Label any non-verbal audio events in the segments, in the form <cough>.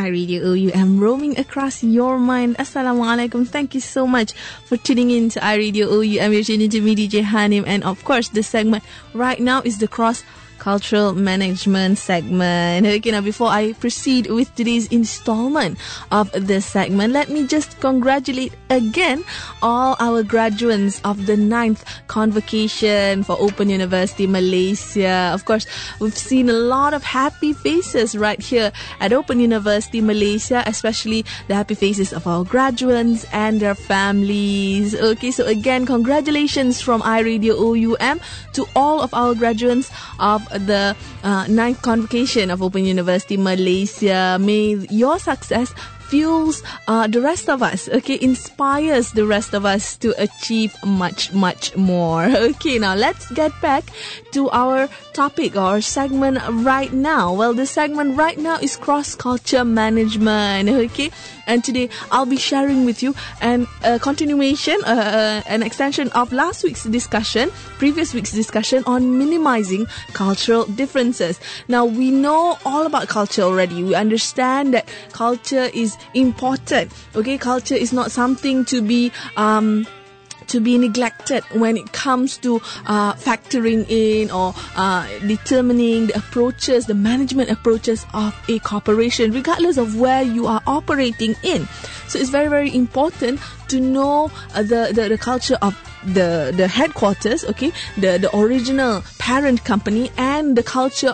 I Radio OU am roaming across your mind. Assalamualaikum. Thank you so much for tuning in to I Radio OU. I'm your me, DJ Hanim. And of course, the segment right now is the cross cultural management segment. Okay, now uh, before I proceed with today's installment of this segment, let me just congratulate again all our graduates of the ninth convocation for Open University Malaysia. Of course, we've seen a lot of happy faces right here at Open University Malaysia, especially the happy faces of our graduates and their families. Okay, so again, congratulations from iRadio OUM to all of our graduates of the uh, ninth convocation of Open University Malaysia. May your success fuels uh, the rest of us, okay, inspires the rest of us to achieve much, much more. <laughs> Okay, now let's get back to our topic or segment right now. Well, the segment right now is cross culture management, okay, and today I'll be sharing with you an a continuation, uh, uh, an extension of last week's discussion, previous week's discussion on minimizing cultural differences. Now, we know all about culture already. We understand that culture is important. Okay, culture is not something to be um, to be neglected when it comes to uh, factoring in or uh, determining the approaches, the management approaches of a corporation, regardless of where you are operating in. So it's very, very important to know uh, the, the, the culture of the the headquarters okay the the original parent company and the culture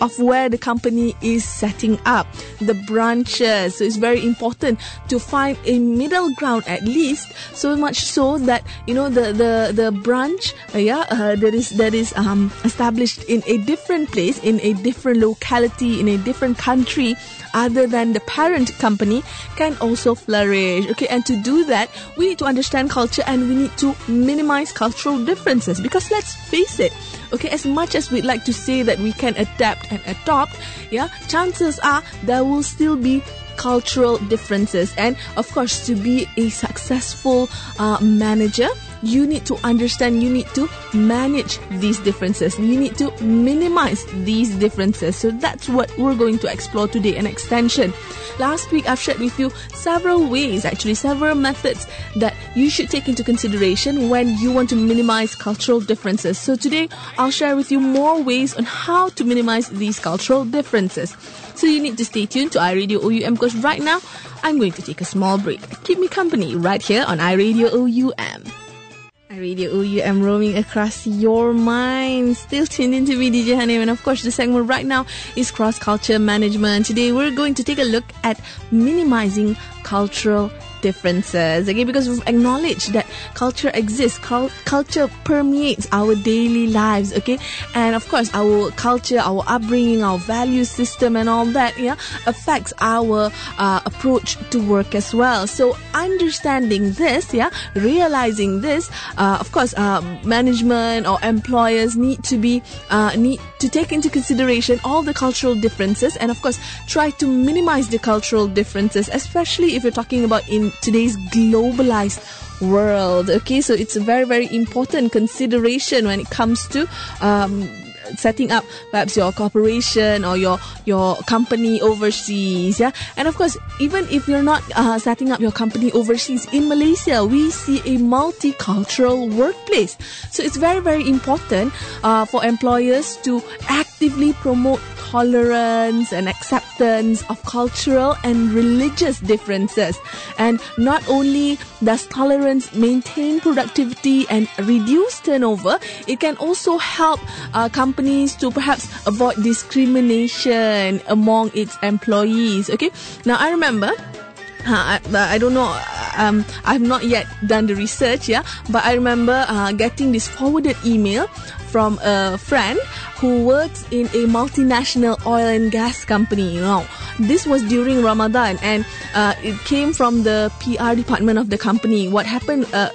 of where the company is setting up the branches. So it's very important to find a middle ground at least, so much so that you know the the the branch, uh, yeah, uh, that is that is um established in a different place, in a different locality, in a different country other than the parent company can also flourish. Okay, and to do that, we need to understand culture and we need to minimize cultural differences because let's face it, okay, as much as we'd like to say that we can adapt and adopt, yeah, chances are there will still be cultural differences and of course to be a successful uh, manager you need to understand, you need to manage these differences. You need to minimize these differences. So that's what we're going to explore today, an extension. Last week, I've shared with you several ways, actually, several methods that you should take into consideration when you want to minimize cultural differences. So today, I'll share with you more ways on how to minimize these cultural differences. So you need to stay tuned to iRadio OUM because right now, I'm going to take a small break. Keep me company right here on iRadio OUM. Radio OUM roaming across your mind. Still tuned into me, DJ Hanim. And of course, the segment right now is cross culture management. Today, we're going to take a look at minimizing cultural differences okay? Because we've acknowledged that culture exists Cul- culture permeates our daily lives okay? And of course our culture our upbringing our value system and all that yeah affects our uh, approach to work as well. So understanding this yeah realizing this uh, of course uh, management or employers need to be uh, need to take into consideration all the cultural differences and of course try to minimize the cultural differences especially if you're talking about in today's globalized world. Okay, so it's a very, very important consideration when it comes to um, setting up perhaps your corporation or your your company overseas yeah and of course even if you're not uh, setting up your company overseas in malaysia we see a multicultural workplace so it's very very important uh, for employers to actively promote tolerance and acceptance of cultural and religious differences. And not only does tolerance maintain productivity and reduce turnover, it can also help uh, companies to perhaps avoid discrimination among its employees. Okay, now I remember. I, I, don't know. Um, I've not yet done the research, yeah. But I remember uh, getting this forwarded email from a friend who works in a multinational oil and gas company. You know, this was during Ramadan, and uh, it came from the PR department of the company. What happened? Uh,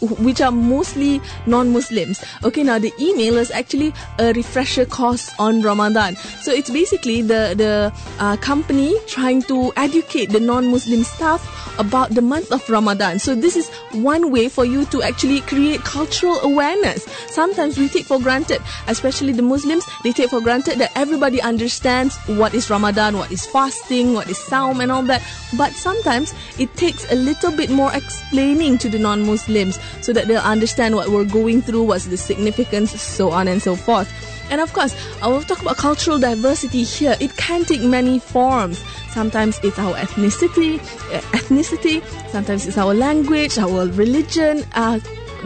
which are mostly non-Muslims. Okay, now the email is actually a refresher course on Ramadan. So it's basically the the uh, company trying to educate the non-Muslim staff about the month of Ramadan. So this is one way for you to actually create cultural awareness. Sometimes we take for granted, especially the Muslims, they take for granted that everybody understands what is Ramadan, what is fasting, what is Saum and all that. But sometimes it takes a little bit more explaining to the non-Muslims so that they'll understand what we're going through, what's the significance, so on and so forth. And of course, I will talk about cultural diversity here. It can take many forms. Sometimes it's our ethnicity, uh, ethnicity. Sometimes it's our language, our religion. Uh,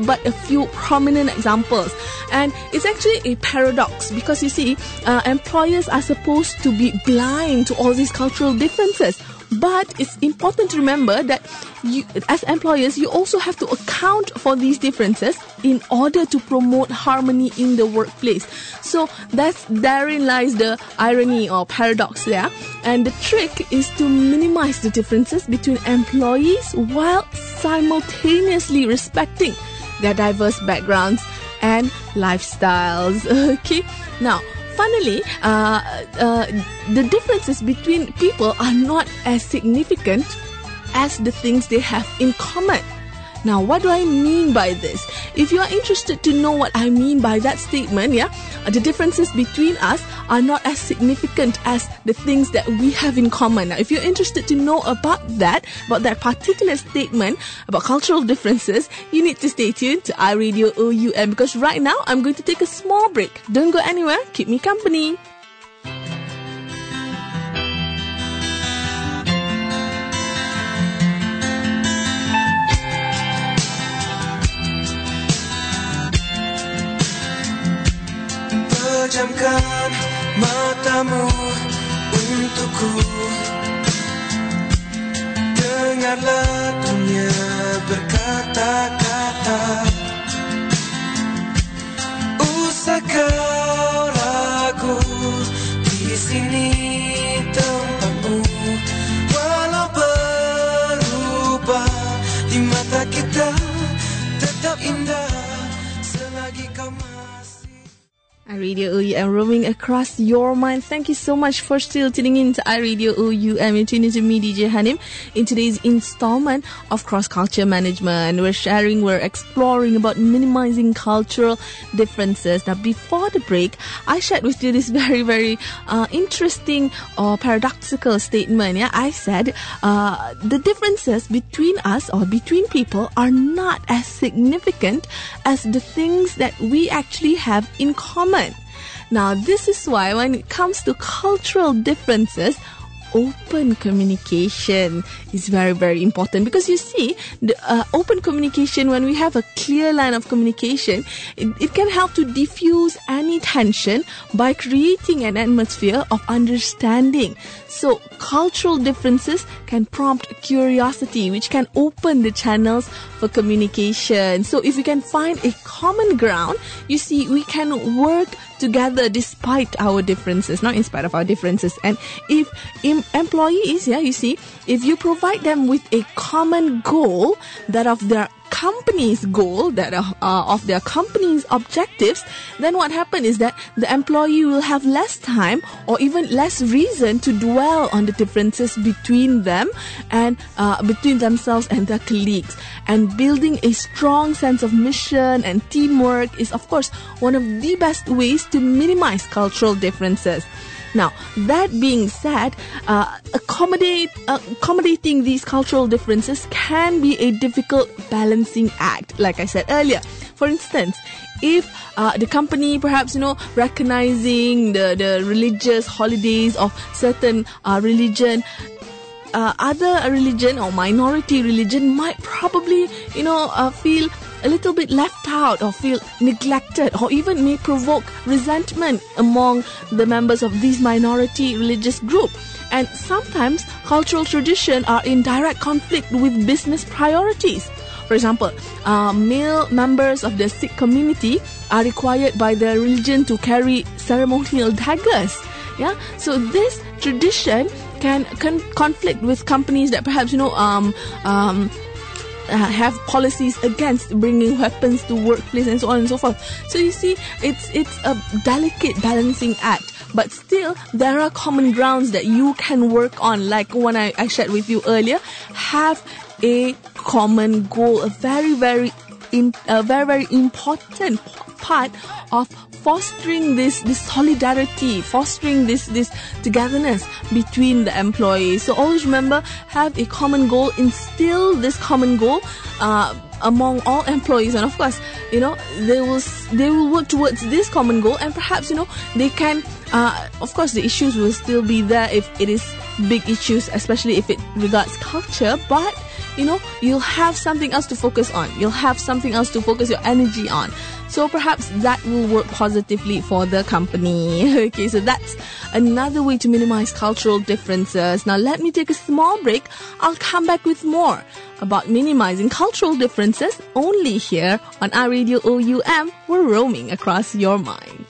but a few prominent examples. And it's actually a paradox because you see, uh, employers are supposed to be blind to all these cultural differences. But it's important to remember that you, as employers, you also have to account for these differences in order to promote harmony in the workplace. So that's therein lies the irony or paradox there. And the trick is to minimize the differences between employees while simultaneously respecting their diverse backgrounds and lifestyles. <laughs> Okay, now funnily, uh, uh, the differences between people are not as significant as the things they have in common. Now, what do I mean by this? If you are interested to know what I mean by that statement, yeah, the differences between us are not as significant as the things that we have in common. Now, if you're interested to know about that, about that particular statement about cultural differences, you need to stay tuned to iRadio OUM because right now I'm going to take a small break. Don't go anywhere. Keep me company. Pejamkan matamu untukku. Dengarlah dunia berkata-kata. Usah kau ragu Di sini tempatmu. Walau berubah Di mata kita tetap indah Selagi kau iRadio OUM roaming across your mind. Thank you so much for still tuning in to iRadio OUM. You're tuning to me, DJ Hanim, in today's installment of Cross Culture Management. We're sharing, we're exploring about minimizing cultural differences. Now, before the break, I shared with you this <laughs> very, very uh, interesting or paradoxical statement. Yeah, I said uh, the differences between us or between people are not as significant as the things that we actually have in common. Now, this is why when it comes to cultural differences, open communication is very very important. Because you see the uh, open communication when we have a clear line of communication it, it can help to diffuse any tension by creating an atmosphere of understanding so cultural differences can prompt curiosity which can open the channels for communication so if we can find a common ground you see we can work together despite our differences, not in spite of our differences. And if em- employees, yeah, you see, if you provide them with a common goal that of their company's goal that uh, of their company's objectives then what happens is that the employee will have less time or even less reason to dwell on the differences between them and uh, between themselves and their colleagues. And building a strong sense of mission and teamwork is of course one of the best ways to minimize cultural differences now, that being said, uh, accommodate, uh, accommodating these cultural differences can be a difficult balancing act, like I said earlier. For instance, if uh, the company perhaps you know recognizing the, the religious holidays of certain uh, religion uh, other religion or minority religion might probably you know uh, feel a little bit left out or feel neglected or even may provoke resentment among the members of these minority religious group. And sometimes cultural tradition are in direct conflict with business priorities. For example, uh, male members of the Sikh community are required by their religion to carry ceremonial daggers. Yeah, so this tradition can, can conflict with companies that perhaps you know um, um, uh, have policies against bringing weapons to workplace and so on and so forth. So you see, it's it's a delicate balancing act. But still, there are common grounds that you can work on, like one I, I shared with you earlier. Have a common goal, a very, very, in, a very, very important part of fostering this this solidarity, fostering this this togetherness between the employees. So always remember, have a common goal, instill this common goal. Uh, among all employees and of course you know they will they will work towards this common goal and perhaps you know they can uh, of course the issues will still be there if it is big issues especially if it regards culture but you know you'll have something else to focus on you'll have something else to focus your energy on so perhaps that will work positively for the company. <laughs> Okay, so that's another way to minimize cultural differences. Now let me take a small break. I'll come back with more about minimizing cultural differences only here on iRadio OUM. We're roaming across your mind.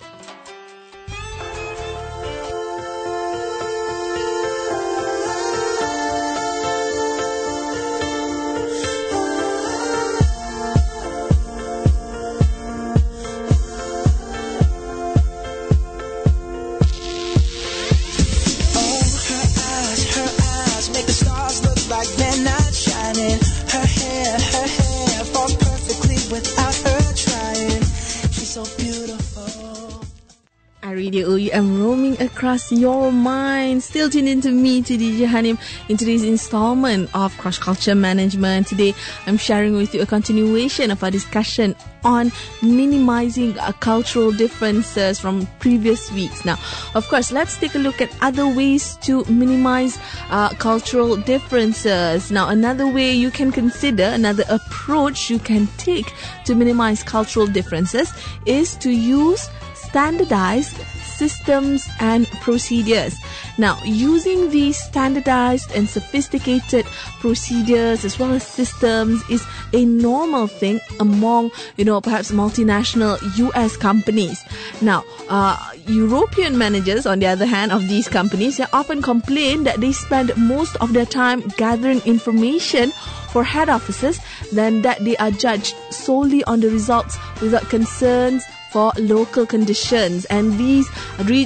Across your mind. Still tuned into me, to DJ Hanim, in today's installment of Cross Culture Management. Today, I'm sharing with you a continuation of our discussion on minimizing uh, cultural differences from previous weeks. Now, of course, let's take a look at other ways to minimize uh, cultural differences. Now, another way you can consider, another approach you can take to minimize cultural differences is to use standardized systems and procedures. Now, using these standardized and sophisticated procedures as well as systems is a normal thing among, you know, perhaps multinational US companies. Now, uh, European managers, on the other hand, of these companies, they often complain that they spend most of their time gathering information for head offices than that they are judged solely on the results without concerns for local conditions. And these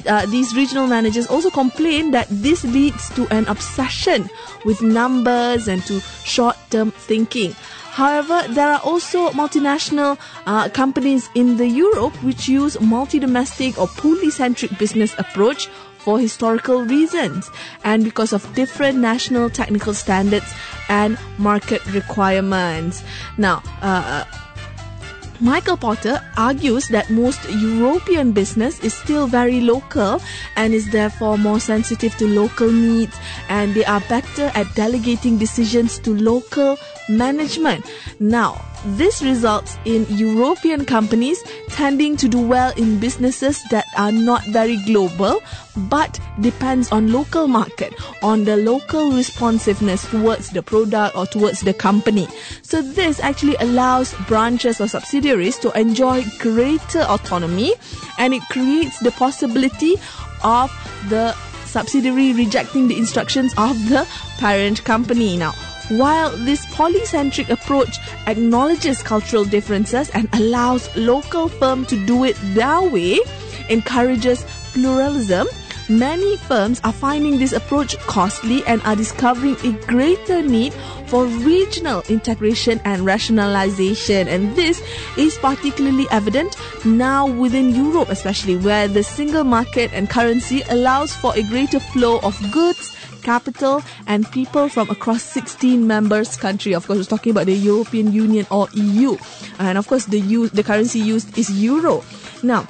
uh, these regional managers also complain that this leads to an obsession with numbers and to short-term thinking. However, there are also multinational uh, companies in the Europe which use multi-domestic or polycentric business approach for historical reasons and because of different national technical standards and market requirements. Now, uh, Michael Porter argues that most European business is still very local and is therefore more sensitive to local needs and they are better at delegating decisions to local management. Now, this results in European companies tending to do well in businesses that are not very global but depends on local market, on the local responsiveness towards the product or towards the company. So this actually allows branches or subsidiaries to enjoy greater autonomy and it creates the possibility of the subsidiary rejecting the instructions of the parent company. Now, while this polycentric approach acknowledges cultural differences and allows local firms to do it their way, encourages pluralism, many firms are finding this approach costly and are discovering a greater need for regional integration and rationalization. And this is particularly evident now within Europe, especially where the single market and currency allows for a greater flow of goods capital and people from across 16 members country. Of course, we're talking about the European Union or EU. And of course, the use, the currency used is euro. Now,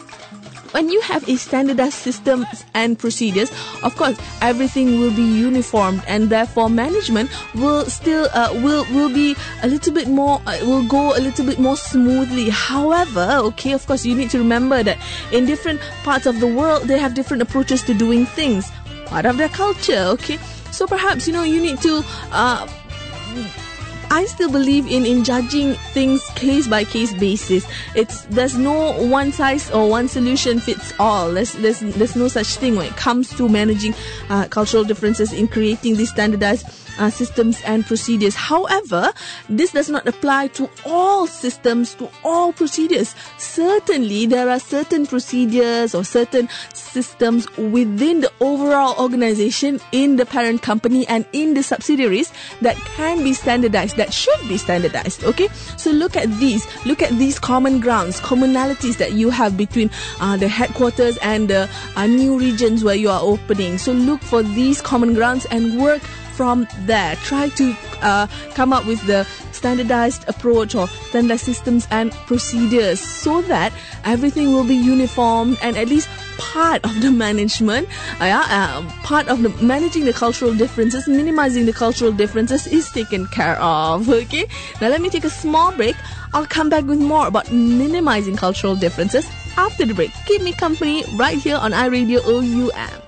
when you have a standardized systems and procedures, of course, everything will be uniformed, and therefore management will still uh, will will be a little bit more uh, will go a little bit more smoothly. However, okay, of course, you need to remember that in different parts of the world, they have different approaches to doing things part of their culture, okay? So perhaps, you know, you need to. Uh, I still believe in, in judging things case by case basis. It's there's no one size or one solution fits all. There's there's, there's no such thing when it comes to managing uh, cultural differences in creating these standardized uh, systems and procedures. However, this does not apply to all systems, to all procedures. Certainly, there are certain procedures or certain systems within the overall organization in the parent company and in the subsidiaries that can be standardized, that should be standardized. Okay, so look at these, look at these common grounds, commonalities that you have between uh, the headquarters and the uh, new regions where you are opening. So look for these common grounds and work from there. Try to uh, come up with the standardized approach or standardized systems and procedures so that everything will be uniform and at least part of the management, uh, uh, part of the managing the cultural differences, minimizing the cultural differences is taken care of. <laughs> Okay, now let me take a small break. I'll come back with more about minimizing cultural differences after the break. Keep me company right here on iRadio OUM.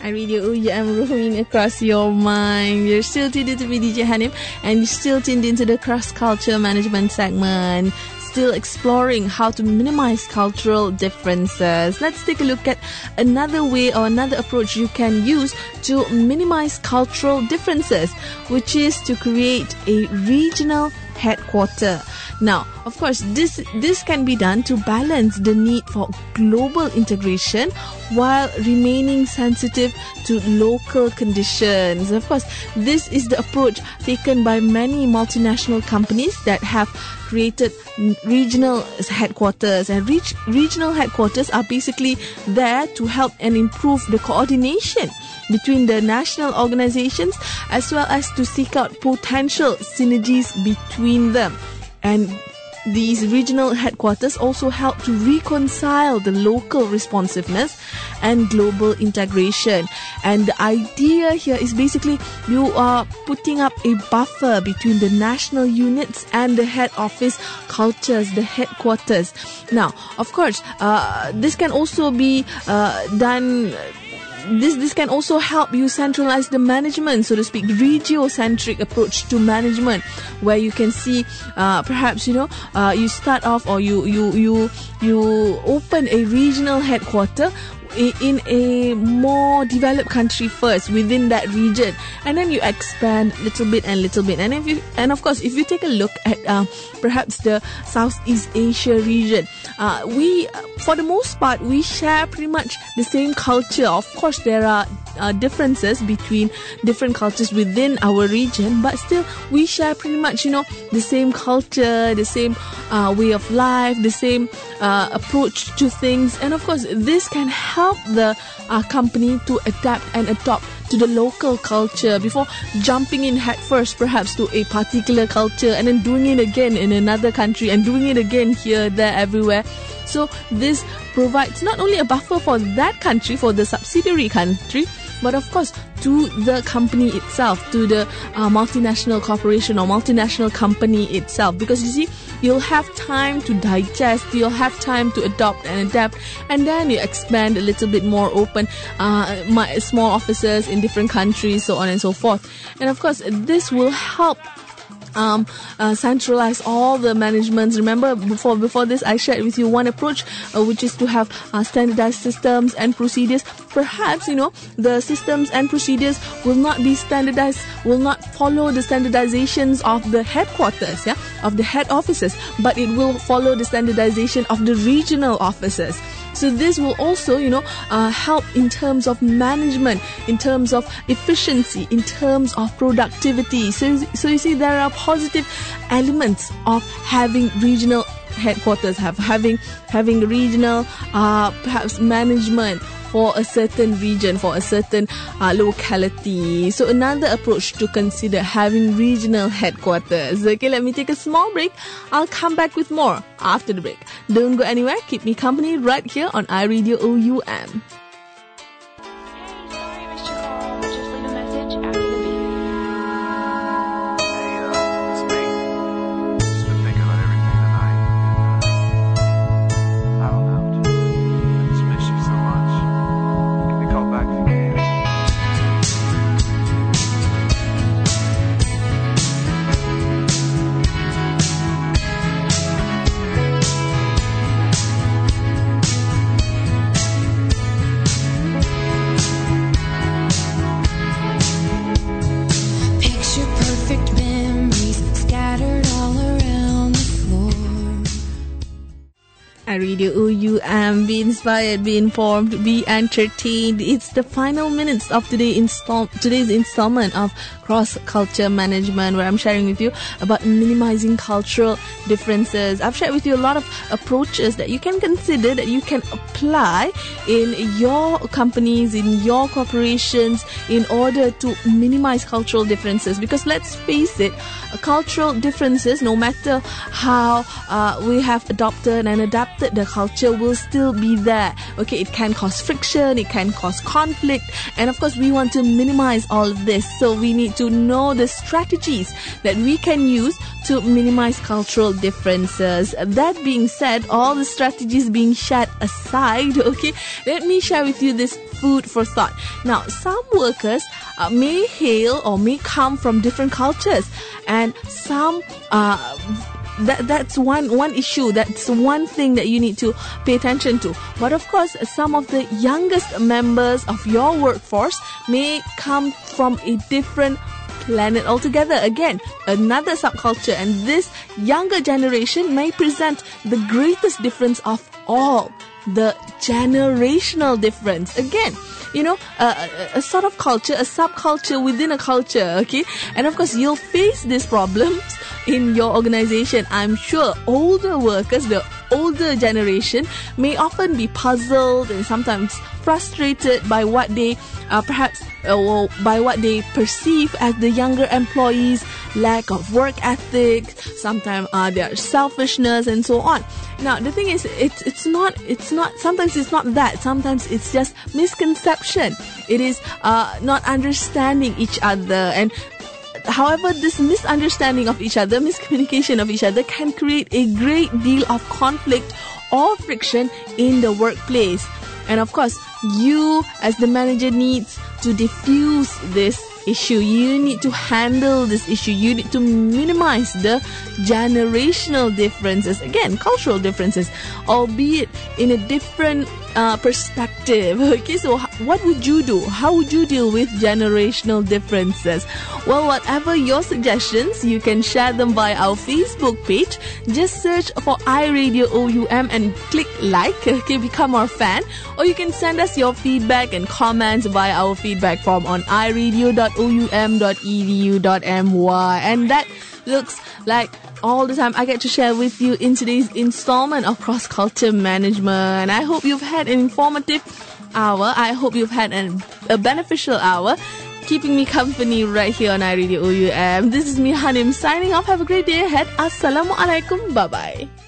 iRadio OUM roaming across your mind. You're still tuned into me, DJ Hanim, and you're still tuned into the cross culture management segment. Still exploring how to minimize cultural differences. Let's take a look at another way or another approach you can use to minimize cultural differences, which is to create a regional headquarter. Now, of course, this this can be done to balance the need for global integration while remaining sensitive to local conditions. Of course, this is the approach taken by many multinational companies that have created regional headquarters. And reach, regional headquarters are basically there to help and improve the coordination between the national organizations as well as to seek out potential synergies between them. And these regional headquarters also help to reconcile the local responsiveness and global integration. And the idea here is basically you are putting up a buffer between the national units and the head office cultures, the headquarters. Now, of course, uh, this can also be uh, done this this can also help you centralize the management, so to speak, regiocentric approach to management, where you can see uh, perhaps you know uh, you start off or you you you you open a regional headquarter in a more developed country first within that region and then you expand little bit and little bit. And if you and of course if you take a look at uh, perhaps the southeast asia region uh, we for the most part we share pretty much the same culture. Of course there are uh, differences between different cultures within our region, but still we share pretty much, you know, the same culture, the same uh, way of life, the same uh, approach to things, and of course, this can help the uh, company to adapt and adopt to the local culture before jumping in headfirst, perhaps to a particular culture, and then doing it again in another country and doing it again here, there, everywhere. So this provides not only a buffer for that country, for the subsidiary country, but of course to the company itself, to the uh, multinational corporation or multinational company itself. Because you see, you'll have time to digest, you'll have time to adopt and adapt, and then you expand a little bit more open uh, small offices in different countries, so on and so forth. And of course, this will help um, uh, centralize all the managements. Remember, before before this, I shared with you one approach, uh, which is to have uh, standardized systems and procedures. Perhaps you know the systems and procedures will not be standardized, will not follow the standardizations of the headquarters, yeah, of the head offices, but it will follow the standardization of the regional offices. So this will also, you know, uh, help in terms of management, in terms of efficiency, in terms of productivity. So, so you see, there are positive elements of having regional headquarters, have having having regional, uh, perhaps management for a certain region, for a certain uh, locality. So another approach to consider having regional headquarters. Okay, let me take a small break. I'll come back with more after the break. Don't go anywhere. Keep me company right here on iRadio OUM. Be informed, be entertained. It's the final minutes of today install today's installment of Cross Culture Management, where I'm sharing with you about minimizing cultural differences. I've shared with you a lot of approaches that you can consider that you can apply in your companies, in your corporations, in order to minimize cultural differences. Because let's face it, cultural differences, no matter how uh, we have adopted and adapted the culture, will still be there. Okay, it can cause friction, it can cause conflict, and of course, we want to minimize all of this. So we need to know the strategies that we can use to minimize cultural differences. That being said, all the strategies being set aside, <laughs> okay, let me share with you this food for thought. Now, some workers uh, may hail or may come from different cultures, and some uh, that that's one one issue that's one thing that you need to pay attention to. But of course some of the youngest members of your workforce may come from a different planet altogether. Again another subculture and this younger generation may present the greatest difference of all the generational difference. Again you know, a, a, sort of culture, a subculture within a culture, okay? And of course, you'll face these problems in your organization. I'm sure older workers, the older generation, may often be puzzled and sometimes frustrated by what they uh, perhaps uh, by what they perceive as the younger employees' lack of work ethic, sometimes uh, their selfishness, and so on. Now the thing is, it's it's not it's not sometimes it's not that. Sometimes it's just misconception. It is uh, not understanding each other and However, this misunderstanding of each other, miscommunication of each other can create a great deal of conflict or friction in the workplace. And of course, you as the manager needs to diffuse this issue. You need to handle this issue. You need to minimize the generational differences. Again, cultural differences, albeit in a different uh, perspective. <laughs> Okay, so what would you do? How would you deal with generational differences? Well, whatever your suggestions, you can share them via our Facebook page. Just search for iRadio OUM and click like, okay, become our fan. Or you can send us your feedback and comments via our feedback form on iradio.oum.edu.my. And that looks like all the time I get to share with you in today's installment of Cross Culture Management. I hope you've had an informative hour. I hope you've had an, a beneficial hour. Keeping me company right here on iRadio OUM. This is me, Hanim, signing off. Have a great day ahead. Assalamualaikum. Bye bye.